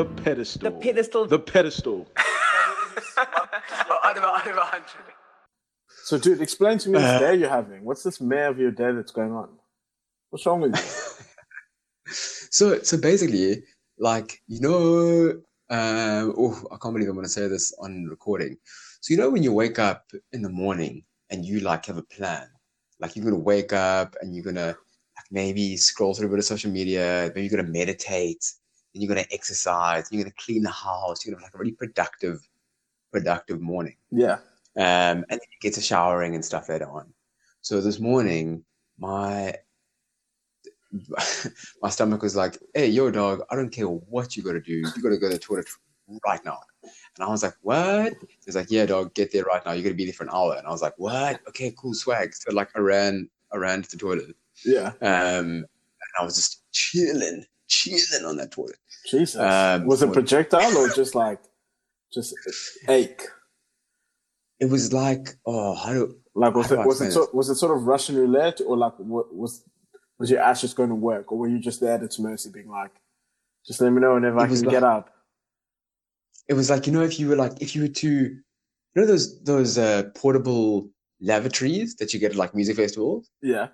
The pedestal. The pedestal. The pedestal. under, under 100. So, dude, explain to me this Uh, day you're having. What's this mayor of your day that's going on? What's wrong with you? So so basically, like you know, um, oh, I can't believe I'm gonna say this on recording. So you know when you wake up in the morning and you like have a plan, like you're gonna wake up and you're gonna like maybe scroll through a bit of social media, maybe you're gonna meditate, then you're gonna exercise, you're gonna clean the house, you're gonna have like a really productive, productive morning. Yeah. Um, and then you get to showering and stuff later on. So this morning, my my stomach was like, "Hey, yo, dog, I don't care what you got to do. You got to go to the toilet right now." And I was like, "What?" He's like, "Yeah, dog, get there right now. You're gonna be there for an hour." And I was like, "What? Okay, cool, swag." So like, I ran, I ran to the toilet, Yeah. um, and I was just chilling, chilling on that toilet. Jesus. Um, was it projectile or just like, just ache? It was like, oh, how do Like, was it I was it sort, was it sort of Russian roulette or like what was was your ass just going to work or were you just there at its mercy, being like, just let me know whenever It I can like- get up? it was like you know if you were like if you were to you know those those uh, portable lavatories that you get at like music festivals Yeah.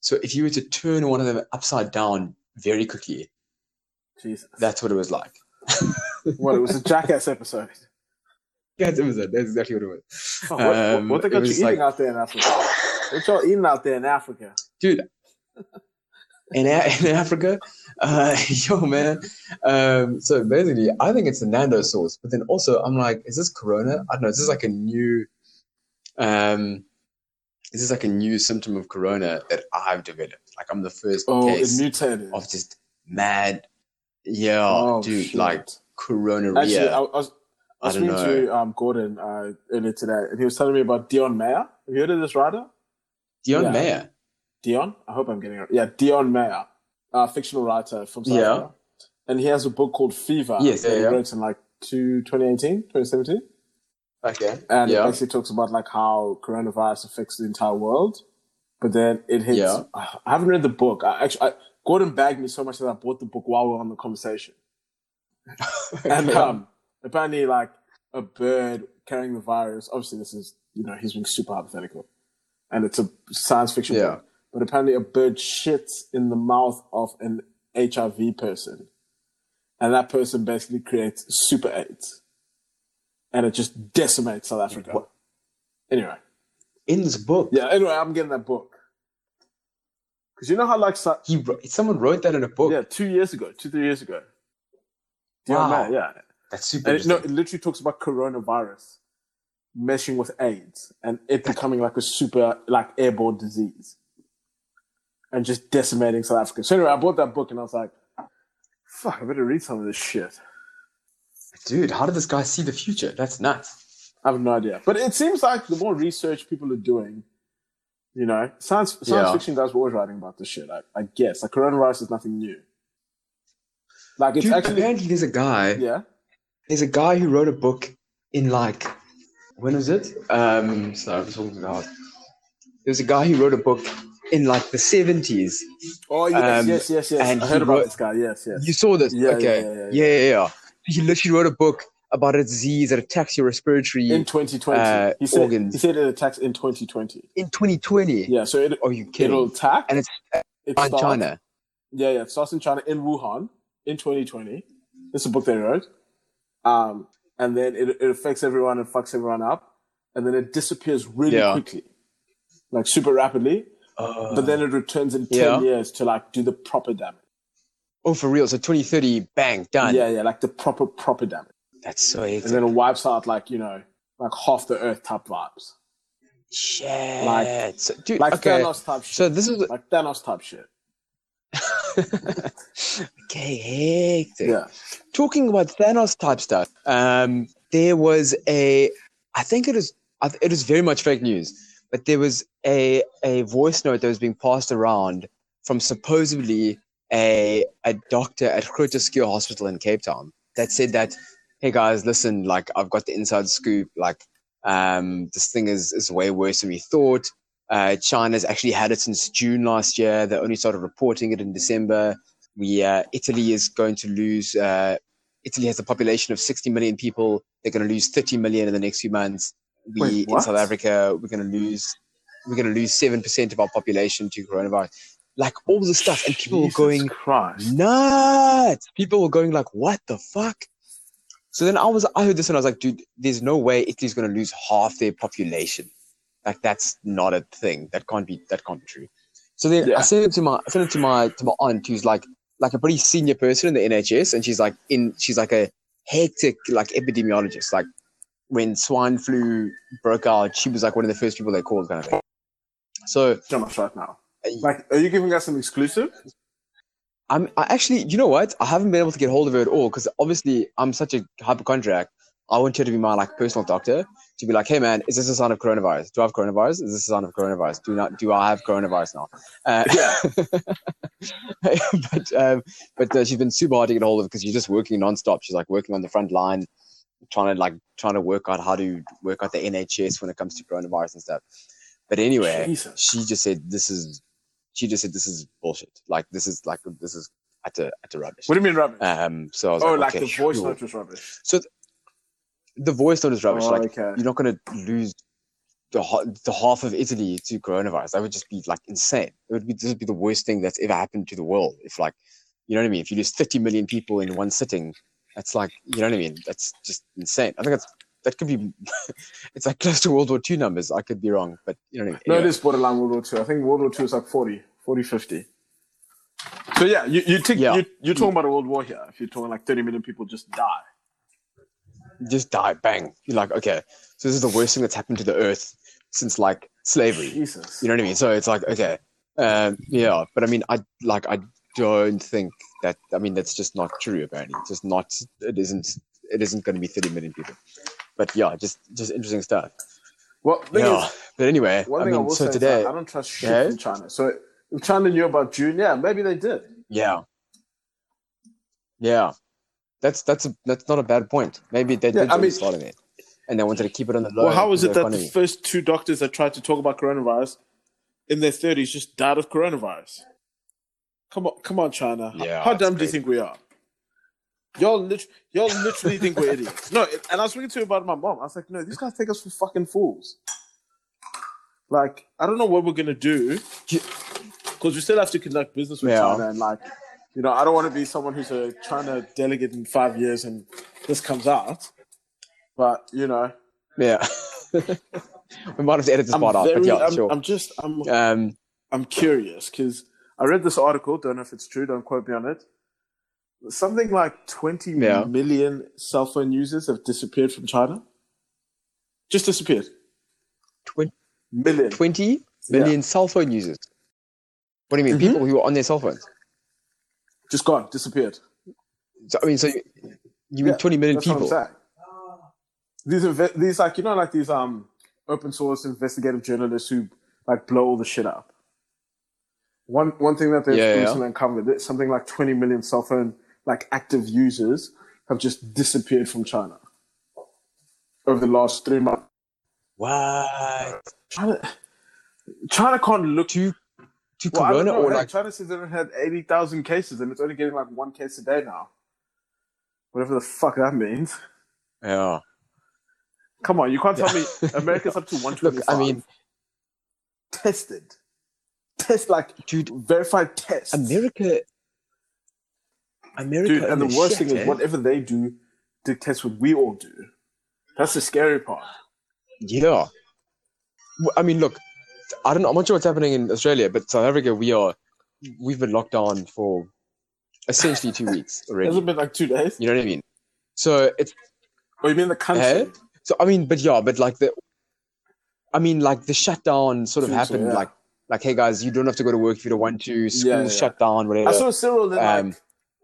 so if you were to turn one of them upside down very quickly Jesus. that's what it was like what it was a jackass episode. was that. that's exactly what it was Oh, what, what, Um, what they got you eating like- out there in Africa? What y'all eating out there in Africa? dude in, A- in africa uh yo man um so basically i think it's the nando sauce but then also i'm like is this corona i don't know is this like a new um is like a new symptom of corona that i've developed like i'm the first Oh, case mutated. of just mad yeah Oh, dude shit. like corona Actually, I, I was I I was don't speaking know. to um, Gordon uh, earlier today, and he was telling me about Deon Meyer. Have you heard of this writer? deon yeah. meyer Deon? I hope I'm getting it. Yeah, Deon Meyer, uh, fictional writer from South Yeah. Africa. And he has a book called Fever Yes, that yeah, he yeah. wrote in like two, 2018, 2017. Okay And it yeah basically talks about like how coronavirus affects the entire world. But then it hits. Yeah. I haven't read the book. I actually, I, Gordon bagged me so much that I bought the book while we were on the conversation. And um, apparently, like a bird carrying the virus. Obviously, this is you know he's being super hypothetical, and it's a science fiction Yeah. book. But apparently, a bird shits in the mouth of an HIV person, and that person basically creates super AIDS, and it just decimates South Africa. What? Anyway, in this book yeah. Anyway, I'm getting that book because you know how like so- he wrote, someone wrote that in a book yeah, two years ago, two three years ago. Wow. Meyer, yeah. that's super And it, no, it literally talks about coronavirus meshing with AIDS and it becoming like a super like airborne disease and just decimating South Africa. So anyway, I bought that book and I was like, "Fuck, I better read some of this shit." Dude how did this guy see the future that's nuts I have no idea, but it seems like the more research people are doing, you know, science science Yeah. fiction guys were always writing about this shit. I, I guess like coronavirus is nothing new. Like it's Dude, actually apparently there's a guy yeah. there's a guy who wrote a book in like when was it um sorry i'm talking about there's a guy who wrote a book in like the 70s Oh yes, Um, yes, yes, yes. and I heard he about wrote- this guy. Yes, yes. you saw this Yeah, yeah, okay yeah, yeah, yeah yeah, yeah. He literally wrote a book about a disease that attacks your respiratory in 2020. uh, he said organs. he said it attacks in 2020. in 2020 Yeah, so it are you kidding it'll attack and it's it in starts- china Yeah, yeah, it starts in China in Wuhan in 2020. This is a book they wrote. Um, and then it, it affects everyone and fucks everyone up, and then it disappears really Yeah. quickly, like super rapidly. Uh, But then it returns in 10 Yeah. years to like do the proper damage. Oh for real so 2030 bang done Yeah, yeah, like the proper proper damage, that's so easy. and then it wipes out like you know like half the Earth type vibes, shit Like- so, dude like okay Thanos type shit. so this is like Thanos type shit. okay hectic Yeah. talking about Thanos type stuff, um, there was a, I think it is, it is very much fake news, but there was a a voice note that was being passed around from supposedly a a doctor at Groote Schuur Hospital in Cape Town that said that, hey guys, listen, like I've got the inside scoop, like um, this thing is is way worse than we thought. Uh, China's actually had it since June last year. They only started reporting it in December. we uh, Italy is going to lose. Uh, Italy has a population of 60 million people. They're going to lose 30 million in the next few months. We Wait, in? South Africa, we're going to lose. We're going to lose seven percent of our population to coronavirus. Like all the stuff, and people Jesus were going Christ. nuts. People were going like, "What the fuck?" So then I was, I heard this and I was like, "Dude, there's no way Italy's going to lose half their population. Like that's not a thing. That can't be. That can't be true." So then Yeah. I sent it to my, I sent it to my, to my aunt, who's like, like a pretty senior person in the NHS, and she's like in, she's like a hectic like epidemiologist. Like when swine flu broke out, she was like one of the first people they called, kind of thing. So us right now. Like, are you giving us an exclusive? I'm I actually, you know what? I haven't been able to get hold of her at all because obviously I'm such a hypochondriac. I want her to be my like personal doctor to be like, hey man, is this a sign of coronavirus? Do I have coronavirus? Is this a sign of coronavirus? Do not do I have coronavirus now? Uh, Yeah. but um, but uh, she's been super hard to get hold of because she's just working nonstop. She's like working on the front line, trying to like trying to work out how to work out the NHS when it comes to coronavirus and stuff. But anyway, Jesus. she just said this is she just said this is bullshit. Like this is like this is utter utter rubbish. What do you mean rubbish? Um, so I was oh, like, like okay, the voice sure. note was rubbish. So the voice note is rubbish. Oh, like okay. you're not gonna lose the the half of Italy to coronavirus. That would just be like insane. It would be this would be the worst thing that's ever happened to the world. If like you know what I mean. If you lose 30 million people in one sitting, that's like you know what I mean. That's just insane. I think that's that could be. it's like close to World War II numbers. I could be wrong, but you know what I mean. No, it Anyway. is borderline World War Two. I think World War Two is like 40, 40, 50. So yeah, you you think Yeah. you you're talking about a world war here. If you're talking like 30 million people just die. just die, bang. You're like, okay, so this is the worst thing that's happened to the earth since like slavery. Jesus. You know what I mean? So it's like, okay, um, yeah, but I mean, I like, I don't think that. I mean, that's just not true. Apparently, it's just not. It isn't. It isn't going to be 30 million people. But yeah, just just interesting stuff. well, Yeah, is, but anyway, one I thing I, mean, will so say today, is I don't trust shit Yeah? from China. So if China knew about June, yeah, maybe they did. yeah, yeah, that's that's a, that's not a bad point. Maybe they Yeah, did I I mean- starting it, and they wanted to keep it on the low. Well, how is it the that the first two doctors that tried to talk about coronavirus in their 30s just died of coronavirus? Come on, come on, China. Yeah, How that's dumb do you think we are? Y'all, lit- y'all literally think we're idiots. No, and I was speaking to you about my mom. I was like, no, these guys take us for fucking fools. Like, I don't know what we're gonna do because we still have to conduct business with Yeah. China, and like, you know, I don't want to be someone who's a China delegate in five years and this comes out. But you know, Yeah. we might have to edit this I'm part out, but yeah, I'm, sure. I'm just, I'm, um, I'm curious because I read this article. Don't know if it's true. Don't quote me on it. Something like 20 million Yeah. cell phone users have disappeared from China. Just disappeared. Twen- Million. 20 million cell phone users. What do you mean? Mhm. People who are on their cell phones. Just gone. Disappeared. So, I mean, so you, you mean Yeah, 20 million That's what I'm people? These inve- these like you know like these um open source investigative journalists who like blow all the shit up. One one thing that they've Yeah, yeah. recently uncovered something like 20 million cell phone like active users have just disappeared from China over the last three months. What? China, China can't look. To, to Well, Corona know. or like, China says they've had 80,000 cases and it's only getting like one case a day now. Whatever the fuck that means. yeah. Come on, you can't tell Yeah. me America's up to 125. Look, I mean, tested. Test like dude, verified tests. America. America. Dude, and the is worst shit, thing is eh? whatever they do dictates what we all do. That's the scary part. Yeah. I mean, look, I don't know. I'm not sure what's happening in Australia, but South Africa, we are, we've been locked down for essentially two weeks It already. hasn't been like two days. You know what I mean? So it's Oh, you mean the country? Eh? So I mean, but yeah, but like the, I mean, like the shutdown sort of True, so, happened. yeah. Like, like, hey guys, you don't have to go to work if you don't want to. Schools Yeah, yeah. shut down, whatever. I saw Cyril in Um, like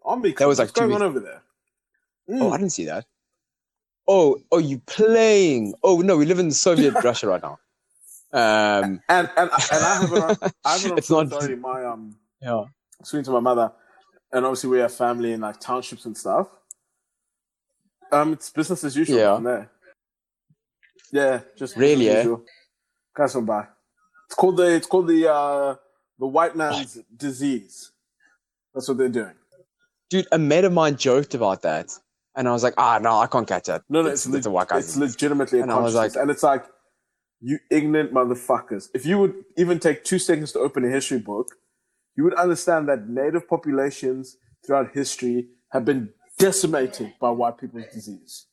Omni. that was, like, What's going two on over there? oh, Mm. I didn't see that. Oh, oh, you playing? Oh no, we live in Soviet Russia right now. Um, and and and I have on. I have on It's not-. My um, yeah, speaking to my mother, and obviously we have family in like townships and stuff. Um, it's business as usual. Yeah. from there. Yeah, just Really, usual. Guys don't buy. It's called the it's called the uh the white man's disease. That's what they're doing. Dude, a mate of mine joked about that, and I was like, ah, no, I can't catch that. No, no, it's, it's, it's a white guy. It's legitimately a And I was like- and it's like you ignorant motherfuckers. If you would even take two seconds to open a history book, you would understand that native populations throughout history have been decimated by white people's disease.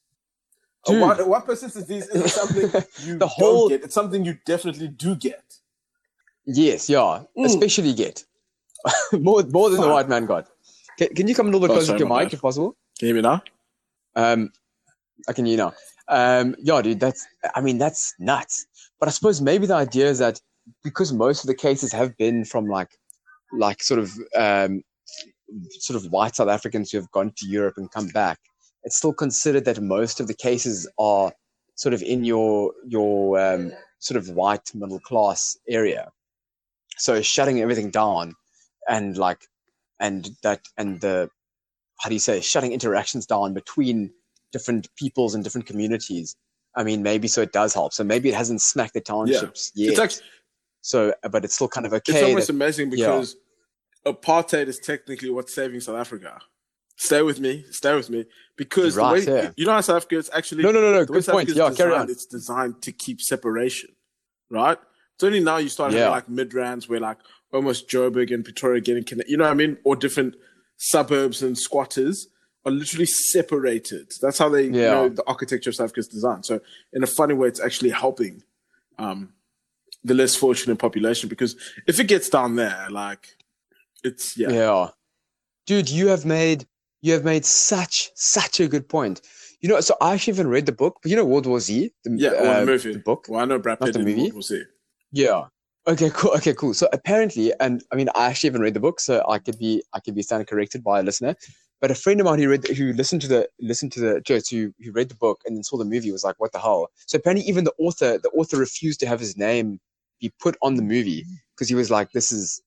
A Dude. white, a white person's disease isn't something you The whole- don't get. It's something you definitely do get. Yes, yeah, Mm. especially get more more than the white man got. Can, can you come a little bit Oh, closer sorry, to your mic bad. if possible? Can you hear me now? Um, I can hear you now. Um, yeah, dude, that's, I mean, that's nuts. But I suppose maybe the idea is that because most of the cases have been from like, like sort of, um, sort of white South Africans who have gone to Europe and come back, it's still considered that most of the cases are sort of in your, your, um, sort of white middle class area. So shutting everything down and like, and that, and the, how do you say, shutting interactions down between different peoples and different communities. I mean, maybe so it does help. So maybe it hasn't smacked the townships yet. It's actually so, but it's still kind of okay. it's almost that- amazing yeah. because apartheid is technically what's saving South Africa. Stay with me, stay with me, because the way, yeah. you know how South Africa is actually no, no, no, no. Good South point. Yeah, is carry on. It's designed to keep separation, right? It's only now you start Yeah. having like Midrands where like almost Joburg and Pretoria getting connected. You know what I mean? Or different suburbs and squatters are literally separated. That's how they, you Yeah. know, the architecture of South Africa is designed. So in a funny way, it's actually helping um, the less fortunate population because if it gets down there, like it's yeah, Yeah. Dude, you have made you have made such such a good point. You know, so I actually haven't read the book, but you know World War Z, the, yeah. Uh, the movie. the book. Well, I know Brad Pitt the in movie? World War Z. Yeah. Okay, cool. Okay, cool. So apparently, and I mean, I actually haven't read the book, so I could be I could be standing corrected by a listener. But a friend of mine who read who listened to the listened to the jokes who who read the book and then saw the movie was like, what the hell? So apparently, even the author the author refused to have his name be put on the movie mm-hmm. because he was like, this is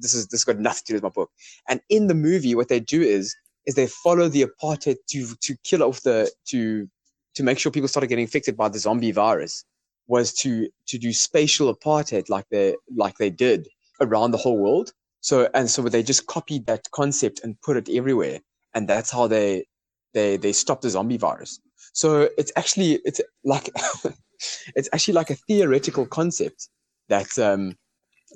this is this got nothing to do with my book. And in the movie, what they do is is they follow the apartheid to to kill off the to to make sure people started getting infected by the zombie virus was to to do spatial apartheid like they like they did around the whole world. So and so they just copied that concept and put it everywhere, and that's how they they they stopped the zombie virus. So it's actually it's like it's actually like a theoretical concept that um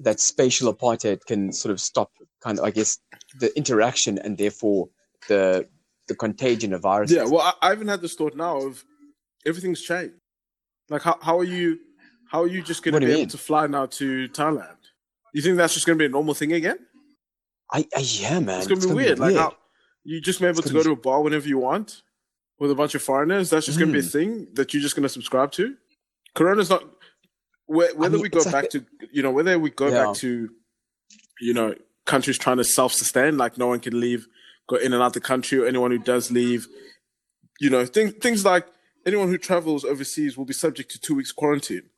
that spatial apartheid can sort of stop kind of I guess the interaction and therefore the the contagion of viruses. Yeah, well, I, I even had this thought now of everything's changed. Like, how, how are you? How are you just going to be able to fly now to Thailand? You think that's just going to be a normal thing again? I, I yeah man, it's going to be weird. Like, how you just be able It's to go be- to a bar whenever you want with a bunch of foreigners? That's just going to be a Mm. thing that you're just going to subscribe to. Corona's not. whe- Whether mean, we go it's like back to, you know, whether we go Yeah. back to, you know, countries trying to self-sustain, like no one can leave, go in and out the country, or anyone who does leave, you know, things things like anyone who travels overseas will be subject to two weeks quarantine.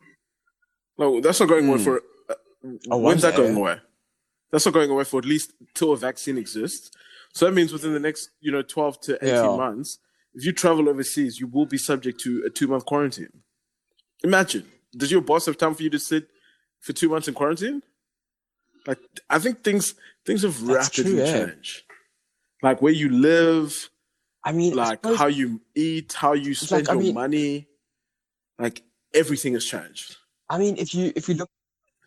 No, that's not going away Hmm. for. Uh, Oh, when's that going away? That's not going away for at least till a vaccine exists. So that means within the next, you know, twelve to eighteen Yeah. months, if you travel overseas, you will be subject to a two month quarantine. Imagine, does your boss have time for you to sit for two months in quarantine? Like, I think things things have That's rapidly true, yeah. changed. Like where you live, I mean, I like suppose- how you eat, how you spend like, I your mean- money, like everything has changed. I mean, if you if we look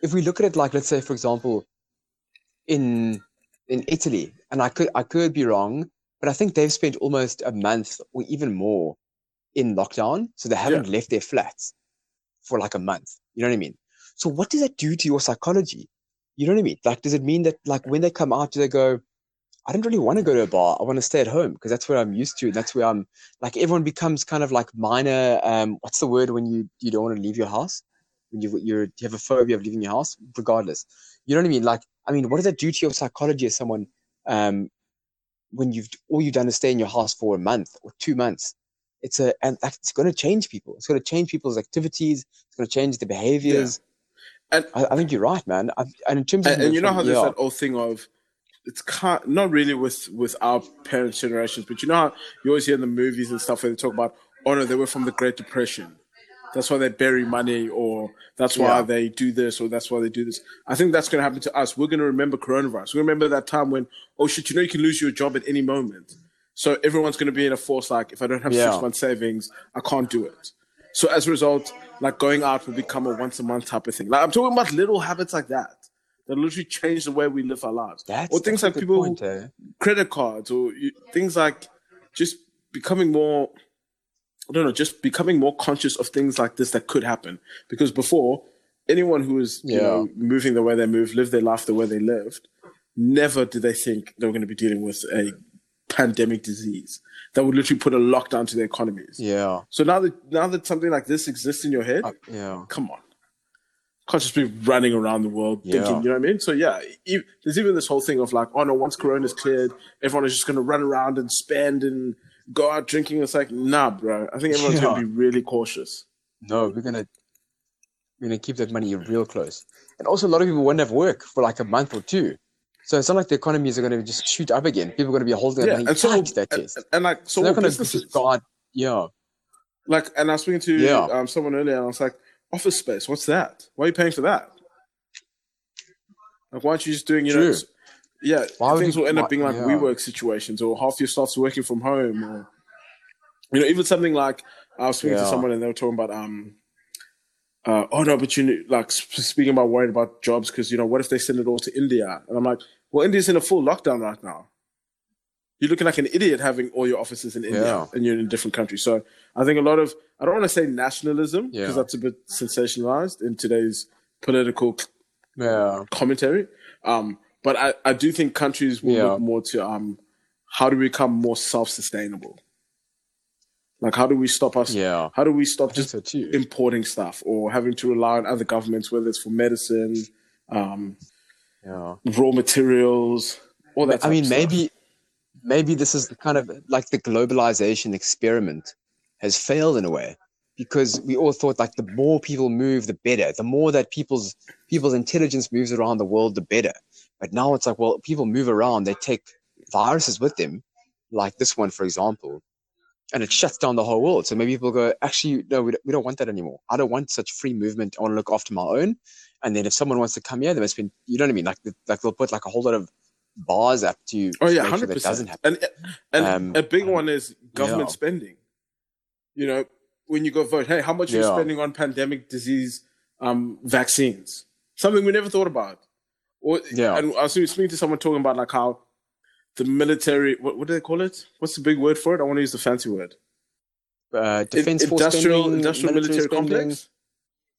if we look at it like let's say for example, in in Italy, and I could I could be wrong, but I think they've spent almost a month or even more in lockdown, so they haven't left their flats for like a month. You know what I mean? So what does that do to your psychology? You know what I mean? Like, does it mean that like when they come out, do they go? I don't really want to go to a bar. I want to stay at home because that's where I'm used to. And that's where I'm like everyone becomes kind of like minor. Um, what's the word when you you don't want to leave your house? When you you're you have a phobia of leaving your house, regardless. You know what I mean? Like, I mean, what does that do to your psychology as someone? Um, when you've all you've done is stay in your house for a month or two months, it's a and it's going to change people. It's going to change people's activities. It's going to change their behaviors. And I, I think you're right, man. I, and in terms of and, and you know how there's yeah, that old thing of it's kind not really with with our parents' generations, but you know how you always hear in the movies and stuff where they talk about oh no, they were from the Great Depression. that's why they bury money, or that's why Yeah. they do this, or that's why they do this. I think that's going to happen to us. We're going to remember coronavirus. We remember that time when, oh shit, you know, you can lose your job at any moment. So everyone's going to be in a force like, if I don't have Yeah. six month savings, I can't do it. So as a result, like going out will become a once a month type of thing. Like I'm talking about little habits like that that literally change the way we live our lives. That's or things like people point, eh? credit cards or you, things like just becoming more I don't know, just becoming more conscious of things like this that could happen. Because before, anyone who was you Yeah. know moving the way they moved, lived their life the way they lived, never did they think they were going to be dealing with a pandemic disease that would literally put a lockdown to their economies. Yeah. So now that now that something like this exists in your head, Uh, yeah. come on. Can't just be running around the world Yeah. thinking, you know what I mean? So yeah, e- there's even this whole thing of like, oh no, once Corona's cleared, everyone is just gonna run around and spend and go out drinking. It's like, nah, bro. I think everyone's gonna be really cautious. No, we're gonna we're gonna keep that money real close. And also, a lot of people won't have work for like a month or two. So it's not like the economies are gonna just shoot up again. People are gonna be holding their Yeah, money and so. That and, case. and, like so, So they're all gonna businesses, just go. Yeah. like, and I was speaking to Yeah. um, someone earlier, and I was like, office space, what's that? Why are you paying for that? Like, why aren't you just doing, you know, True. s- yeah, Why things you- will end up being like yeah. WeWork situations, or half your staff's working from home, or you know, even something like I was speaking to someone and they were talking about, um, uh, oh no, but you know, like speaking about worrying about jobs because you know, what if they send it all to India? And I'm like, well, India's in a full lockdown right now. You're looking like an idiot having all your offices in India Yeah. and you're in a different country. So I think a lot of I don't want to say nationalism because Yeah. that's a bit sensationalized in today's political Yeah. commentary. Um, but I, I do think countries will Yeah. look more to um, how do we become more self-sustainable? Like how do we stop us? Yeah. How do we stop just so importing stuff or having to rely on other governments, whether it's for medicine, um, Yeah. raw materials, all that. I mean, maybe maybe this is the kind of like the globalization experiment has failed in a way because we all thought like the more people move, the better. The more that people's people's intelligence moves around the world, the better. But now it's like, well, people move around, they take viruses with them, like this one, for example, and it shuts down the whole world. So maybe people go, actually, no, we don't, we don't want that anymore. I don't want such free movement. I want to look after my own. And then if someone wants to come here, they must be, you know what I mean? Like, like they'll put like a whole lot of bars up to Oh yeah, make sure hundred that doesn't percent. happen. And and Um, a big one is government yeah. spending. You know, when you go vote, hey, how much are you spending on pandemic disease um, vaccines? Something we never thought about. Or Yeah. and I was speaking to someone talking about like how the military. What, what do they call it? What's the big word for it? I want to use the fancy word. Uh, defense In- industrial spending, industrial military, spending. complex.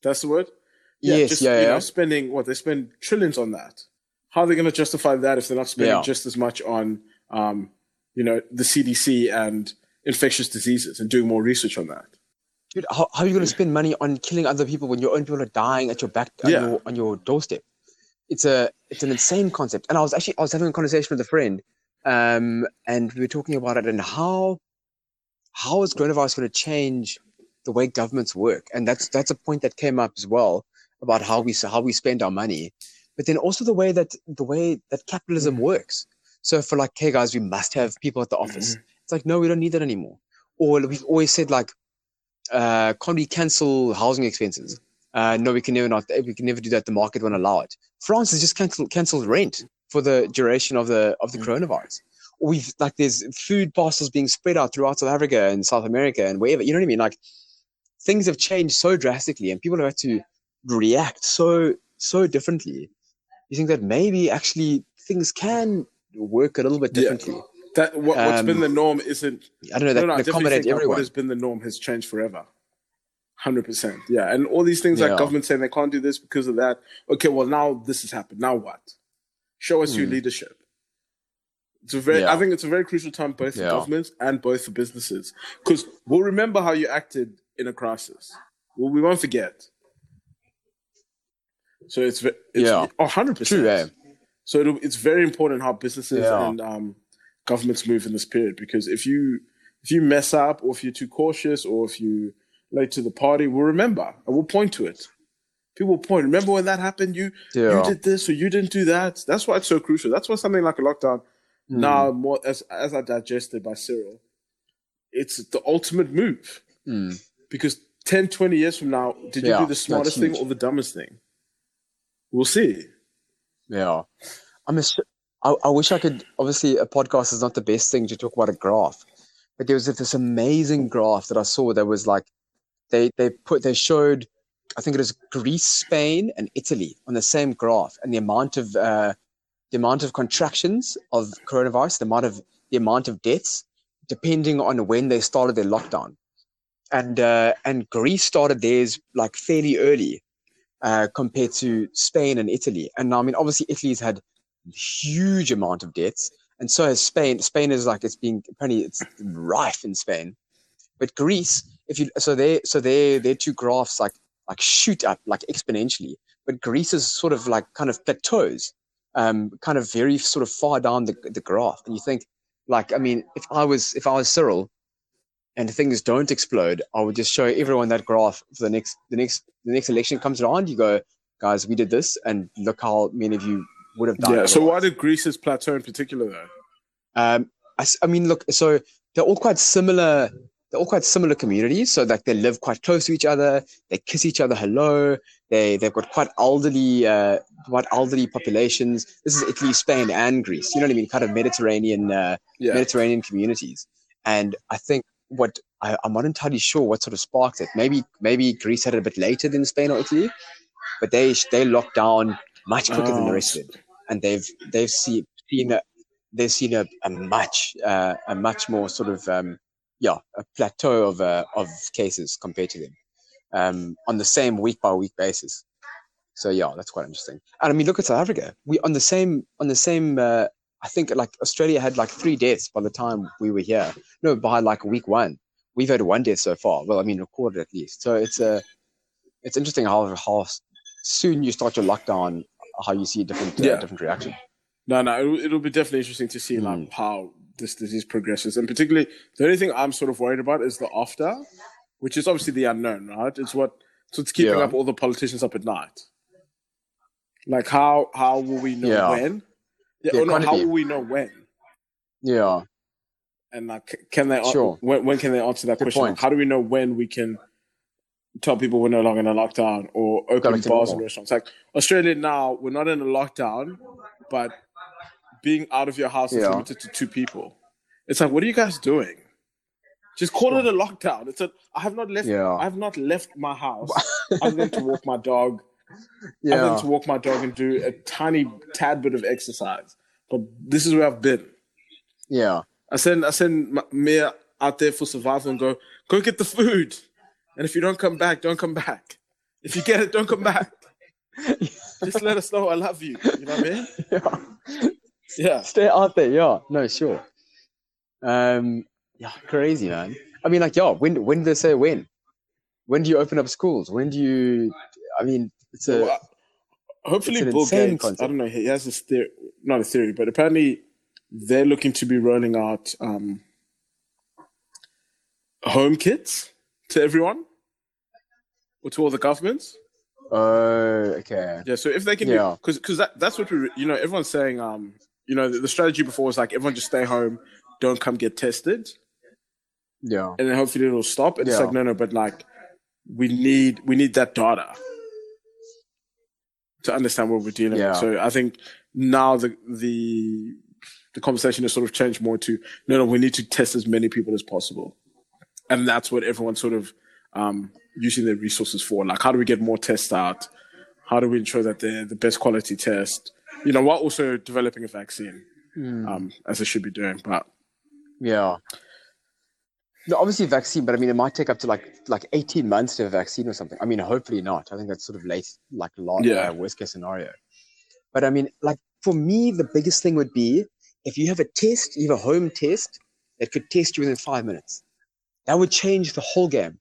That's the word. Yes, just, yeah, you know, spending what they spend trillions on that. How are they going to justify that if they're not spending Yeah. just as much on, um, you know, the CDC and infectious diseases and doing more research on that? Dude, how, how are you going to spend money on killing other people when your own people are dying at your back on, Yeah. your, on your doorstep? It's a it's an insane concept. And I was actually I was having a conversation with a friend, um, and we were talking about it and how how is coronavirus going to change the way governments work? And that's that's a point that came up as well about how we how we spend our money, but then also the way that the way that capitalism Mhm. works. So for like, hey guys, we must have people at the office. It's like no, we don't need that anymore. Or we've always said like uh, can't we cancel housing expenses? Uh, no, we can never not. We can never do that. The market won't allow it. France has just cancelled cancelled rent for the duration of the of the Mm. coronavirus. Or we've like there's food parcels being spread out throughout South Africa and South America and wherever. You know what I mean? Like things have changed so drastically, and people have had to react so so differently. You think that maybe actually things can work a little bit Yeah. That what, what's Um, been the norm isn't. I don't know. That no, no, definitely accommodate that what everyone. has been the norm has changed forever. Hundred percent, yeah. And all these things like Yeah. government saying they can't do this because of that. Okay, well now this has happened. Now what? Show us your Mm. leadership. It's a very. Yeah. I think it's a very crucial time both for governments and both for businesses because we'll remember how you acted in a crisis. Well, we won't forget. So it's, it's Yeah. 100 percent. True, eh? So it'll, it's very important how businesses Yeah. and um, governments move in this period because if you if you mess up or if you're too cautious or if you late to the party, we'll remember and we'll point to it. People point. Remember when that happened? You Yeah. you did this or you didn't do that. That's why it's so crucial. That's why something like a lockdown Hmm. now more as as I digested by Cyril, it's the ultimate move Mm. because 10, 20 years from now, did you Yeah, do the smartest thing or the dumbest thing? We'll see. Yeah. I'm a, I, I wish I could. Obviously, a podcast is not the best thing to talk about a graph, but there was this amazing graph that I saw that was like they they put they showed I think it was Greece, Spain, and Italy on the same graph, and the amount of uh, the amount of contractions of coronavirus, the amount of the amount of deaths, depending on when they started their lockdown, and uh, and Greece started theirs like fairly early, uh, compared to Spain and Italy. And now I mean, obviously, Italy's had huge amount of deaths, and so has Spain. Spain is like it's being apparently it's rife in Spain, but Greece, if you so they so they their two graphs like like shoot up like exponentially, but Greece is sort of like kind of plateaus, um, kind of very sort of far down the the graph, and you think like I mean, if I was if I was Cyril. And things don't explode. I would just show everyone that graph for the next, the next, the next election comes around. You go, guys, we did this, and look how many of you would have died. Yeah. So why did Greece's plateau in particular though? Um, I, I mean, look, so they're all quite similar. They're all quite similar communities. So like they live quite close to each other. They kiss each other hello. They they've got quite elderly, uh, quite elderly populations. This is Italy, Spain, and Greece. You know what I mean? Kind of Mediterranean, uh, Yeah. Mediterranean communities. And I think what I, I'm not entirely sure what sort of sparked it. Maybe maybe Greece had it a bit later than Spain or Italy, but they they locked down much quicker than the Oh, rest of them, and they've they've seen seen a, they've seen a, a much uh, a much more sort of um, yeah a plateau of uh, of cases compared to them um, on the same week by week basis. So yeah, that's quite interesting. And I mean, look at South Africa. We on the same on the same. Uh, I think like Australia had like three deaths by the time we were here. No, by like week one, we've had one death so far. Well, I mean, recorded at least. So it's a, it's interesting how how soon you start your lockdown, how you see a different uh, Yeah. different reaction. No, no, it'll, it'll be definitely interesting to see like Mm. how this disease progresses, and particularly the only thing I'm sort of worried about is the after, which is obviously the unknown, right? It's what so it's keeping Yeah. up all the politicians up at night. Like how how will we know Yeah. when? Yeah, Yeah, no, how will we know when? Yeah, And like, can they Sure. when when can they answer that Good question? How do we know when we can tell people we're no longer in a lockdown or open bars and restaurants? Like Australia now, we're not in a lockdown, but being out of your house is Yeah. limited to two people. It's like, what are you guys doing? Just call it a lockdown. It's a. I have not left. Yeah. I have not left my house. I'm going to walk my dog. Yeah. I'm going to walk my dog and do a tiny tad bit of exercise. But this is where I've been. yeah, I send I send me out there for survival and go go get the food. And if you don't come back, don't come back. If you get it, don't come back. Just let us know I love you. You know what I mean? yeah. Yeah. Stay out there. Yeah, no, sure. Um, yeah, crazy man. I mean, like, yeah. When when do they say when? When do you open up schools? When do you? I mean, it's a Well, hopefully, it's Bill Gates. I don't know. He has this theory, not a theory, but apparently they're looking to be rolling out um, home kits to everyone or to all the governments. oh, okay. Yeah, so if they can, Yeah. because because that, that's what we, you know, everyone's saying, um, you know, the, the strategy before was like everyone just stay home, don't come get tested, Yeah, and then hopefully it'll stop. And it's like no, no, but like we need we need that data to understand what we're dealing Yeah. with. So I think now the the the conversation has sort of changed more to no, no, we need to test as many people as possible, and that's what everyone's sort of um, using their resources for. Like, how do we get more tests out? How do we ensure that they're the best quality test? You know, while also developing a vaccine, Hmm. um, as they should be doing. But yeah. No, obviously vaccine, but I mean, it might take up to like like eighteen months to have a vaccine or something. I mean, hopefully not. I think that's sort of late, like lot, Yeah. uh, worst case scenario. But I mean, like for me, the biggest thing would be if you have a test, you have a home test that could test you within five minutes. That would change the whole game.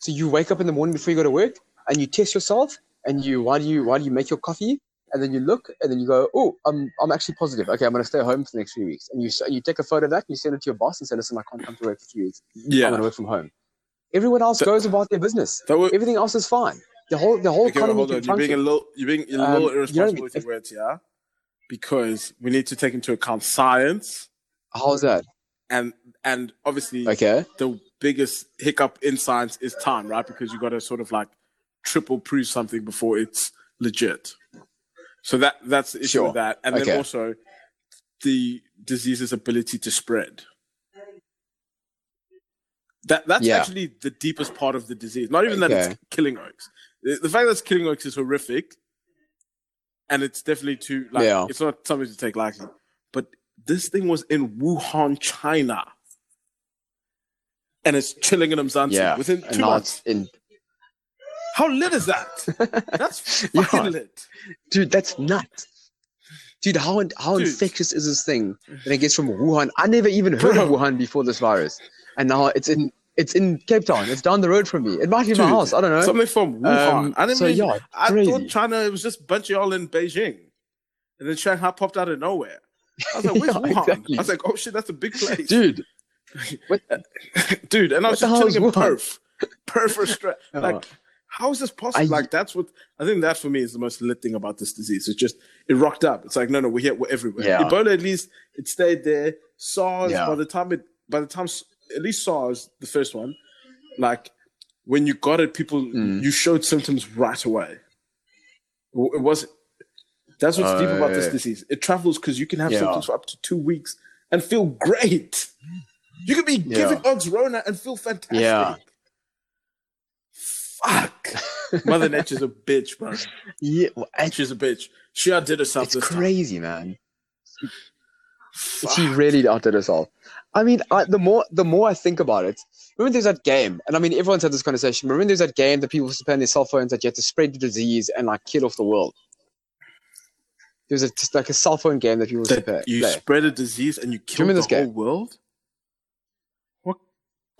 So you wake up in the morning before you go to work and you test yourself and you why do you why do you make your coffee and then you look and then you go oh I'm I'm actually positive okay I'm going to stay home for the next three weeks and you you take a photo of that and you send it to your boss and say listen I can't come to work for three weeks yeah I'm going to work from home. Everyone else That- goes about their business. would, Everything else is fine. The whole the whole Okay, economy hold on. You're being a little, you're being a Um, little I irresponsible with your words, yeah. Because we need to take into account science How's that? And and obviously Okay. the biggest hiccup in science is time, right? Because you got to sort of like triple prove something before it's legit. So that that's the issue Sure. with that, and Okay. then also the disease's ability to spread. That that's Yeah. actually the deepest part of the disease. Not even that it's killing oaks. The, the fact that it's killing oaks is horrific, and it's definitely too like Yeah. it's not something to take lightly. But this thing was in Wuhan, China, and it's chilling in Mzansi Yeah. within two months. in How lit is that? That's Yeah. lit. dude, that's nuts. Dude, how how Dude. infectious is this thing? And it gets from Wuhan. I never even heard of Wuhan before this virus, and now it's in it's in Cape Town. It's down the road from me. It might be my house. I don't know. Something from Wuhan. Um, I didn't so, even, yeah, I crazy. thought China it was just a bunch of y'all in Beijing. And then Shanghai popped out of nowhere. I was like, where's Yeah, Wuhan? exactly. I was like, oh shit, that's a big place. dude. Dude, and I was just chilling in? Perth. Perth, Australia. Oh. Like, how is this possible? I- like, that's what I think that for me is the most lit thing about this disease. It's just it rocked up. It's like, no, no, we're here, we're everywhere. Yeah. Ebola, at least it stayed there. SARS, Yeah. by the time it, by the time at least SARS, the first one, like when you got it, people Mm. you showed symptoms right away. It was that's what's deep about this Oh. disease. It travels because you can have Yeah. symptoms for up to two weeks and feel great. You could be giving Ogs Rona and feel fantastic. Yeah. Fuck. Mother Nature's a bitch, bro. Yeah, well, She's a bitch. She outdid herself it's crazy, man. time. She really outdid herself. I mean, I, the more the more I think about it, remember there's that game, and I mean everyone's had this conversation. But remember there's that game that people used to play on their cell phones that you had to spread the disease and like kill off the world. There was a, just like a cell phone game that people used to play. You play. spread a disease and you kill the this whole game? world? What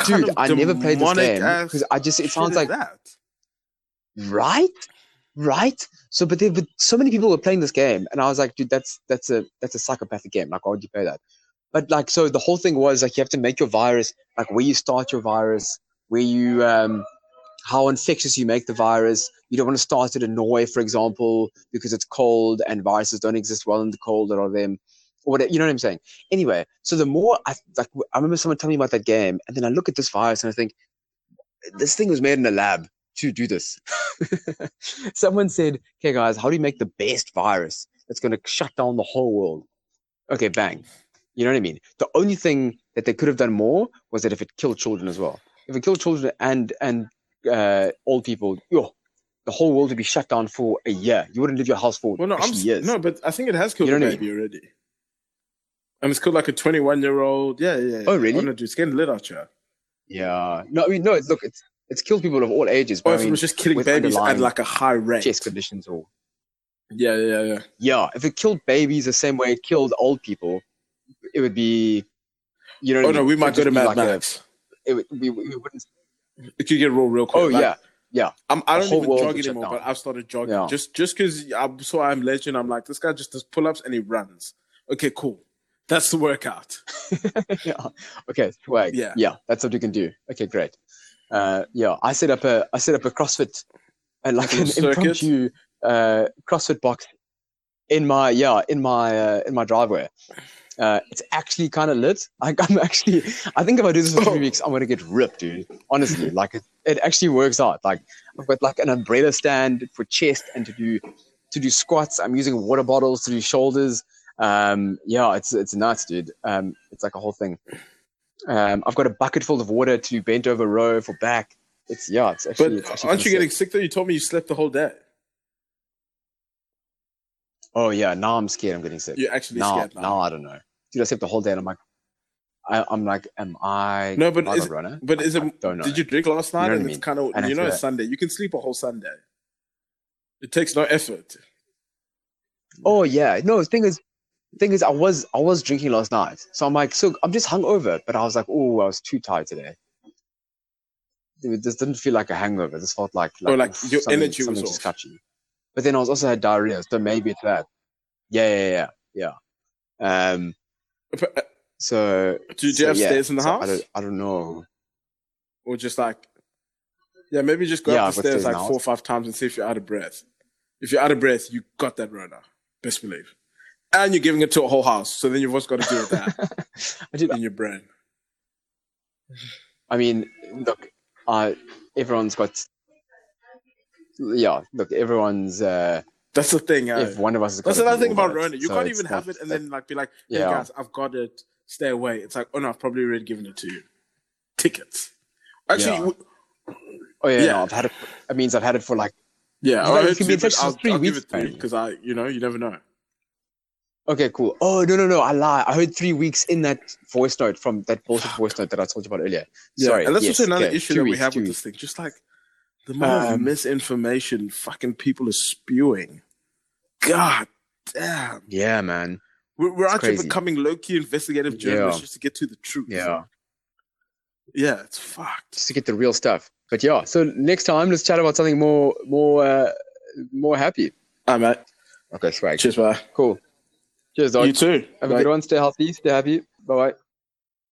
Dude, I never played this game because I just it sounds like that. right, right. So, but there, but so many people were playing this game, and I was like, dude, that's that's a that's a psychopathic game. Like, why would you play that? But like, so the whole thing was like you have to make your virus, like where you start your virus, where you um, how infectious you make the virus. You don't want to start it in Norway, for example, because it's cold and viruses don't exist well in the cold. Or them, or whatever. You know what I'm saying? Anyway, so the more I like, I remember someone telling me about that game, and then I look at this virus and I think this thing was made in a lab to do this. Someone said, "Okay, guys, how do you make the best virus that's going to shut down the whole world?" Okay, bang. You know what I mean? The only thing that they could have done more was that if it killed children as well. If it killed children and and uh, old people, yo, the whole world would be shut down for a year. You wouldn't leave your house for Well, no, I'm years. no, but I think it has killed You a know what I baby already. And it's killed like a 21 year old. Yeah, yeah. Oh, really? Oh, no, dude, it's getting lit out here. Yeah. No, I mean, no. It's, look, it's it's killed people of all ages. But if I it was just killing babies at like a high rate. chest conditions or Yeah, yeah, yeah. yeah, if it killed babies the same way it killed old people, it would be, you know. Oh no, we might go to Mad like a- it we, we wouldn't. It could get real, real quick. Oh Like, yeah, yeah. I'm, I don't whole even jog anymore, down. but I've started jogging. Yeah. Just just because I saw I'm legend, I'm like, this guy just does pull ups and he runs. Okay, cool. That's the workout. yeah. Okay, swag. Yeah. yeah, that's what you can do. Okay, great. Uh, yeah, I set up a I set up a CrossFit and like an circuit? impromptu uh, CrossFit box in my yeah in my uh, in my driveway. Uh, it's actually kind of lit. I, I'm actually I think if I do this for three weeks, I'm gonna get ripped, dude. Honestly, like it, it actually works out. Like I've got like an umbrella stand for chest and to do to do squats. I'm using water bottles to do shoulders. Um, yeah, it's it's nuts, dude. Um, it's like a whole thing. Um, I've got a bucket full of water to do bent over row for back. It's yeah, it's But actually. it's actually aren't you kinda getting sick. sick though? You told me you slept the whole day. Oh yeah, now I'm scared. I'm getting sick. You're actually now, scared now. now I don't know. Dude, I slept the whole day, and I'm like, I, I'm like, am I? No, but I is runner? But is I it? don't know. Did you drink last night? know and I it's kind of And you know it's Sunday. You can sleep a whole Sunday. It takes no effort. Oh yeah, no. The thing is, the thing is, I was I was drinking last night, so I'm like, so I'm just hungover. But I was like, oh, I was too tired today. It just didn't feel like a hangover. It just felt like Oh, like your energy was just off. got. But then I was also had diarrhea, so maybe it's that. Yeah, yeah, yeah, yeah. Um. Uh, So Do, do you so, have yeah, stairs in the so house, I don't, I don't know. or just like, yeah, maybe just go Yeah, up the stairs like four or five times and see if you're out of breath. If you're out of breath, you got that Rona. Best believe. And you're giving it to a whole house, so then you've also got to deal with that I did. in your brain. I mean, look, uh, everyone's got. Yeah, look, everyone's. Uh, That's the thing. Uh, if one of us got that's it, another thing about Rona. You So can't even have it and then like be like, "Hey Yeah. guys, I've got it. Stay away." It's like, "Oh no, I've probably already given it to you." Tickets. Actually, Yeah. w- Oh yeah, Yeah. no, I've had it. It means I've had it for like. yeah, You know, I you heard can be two, in touch but for I'll, three I'll give weeks, it because I, you know, you never know. Okay, cool. Oh no, no, no! I lie. I heard three weeks in that voice note from that bullshit voice note that I told you about earlier. Yeah, Sorry, and that's yes, also another okay, issue that we weeks, have with weeks. this thing. Just like the amount of Um, misinformation fucking people are spewing. God damn. Yeah, man. We're, we're actually crazy. becoming low key investigative journalists Yeah. just to get to the truth. Yeah, Yeah, it's fucked. just to get the real stuff. But yeah, so next time let's chat about something more, more, uh, more happy. All right, mate. Okay, swag. Cheers, bye. Cool. Cheers, dog. You too. Have a good one. Stay healthy. Stay happy. Bye bye.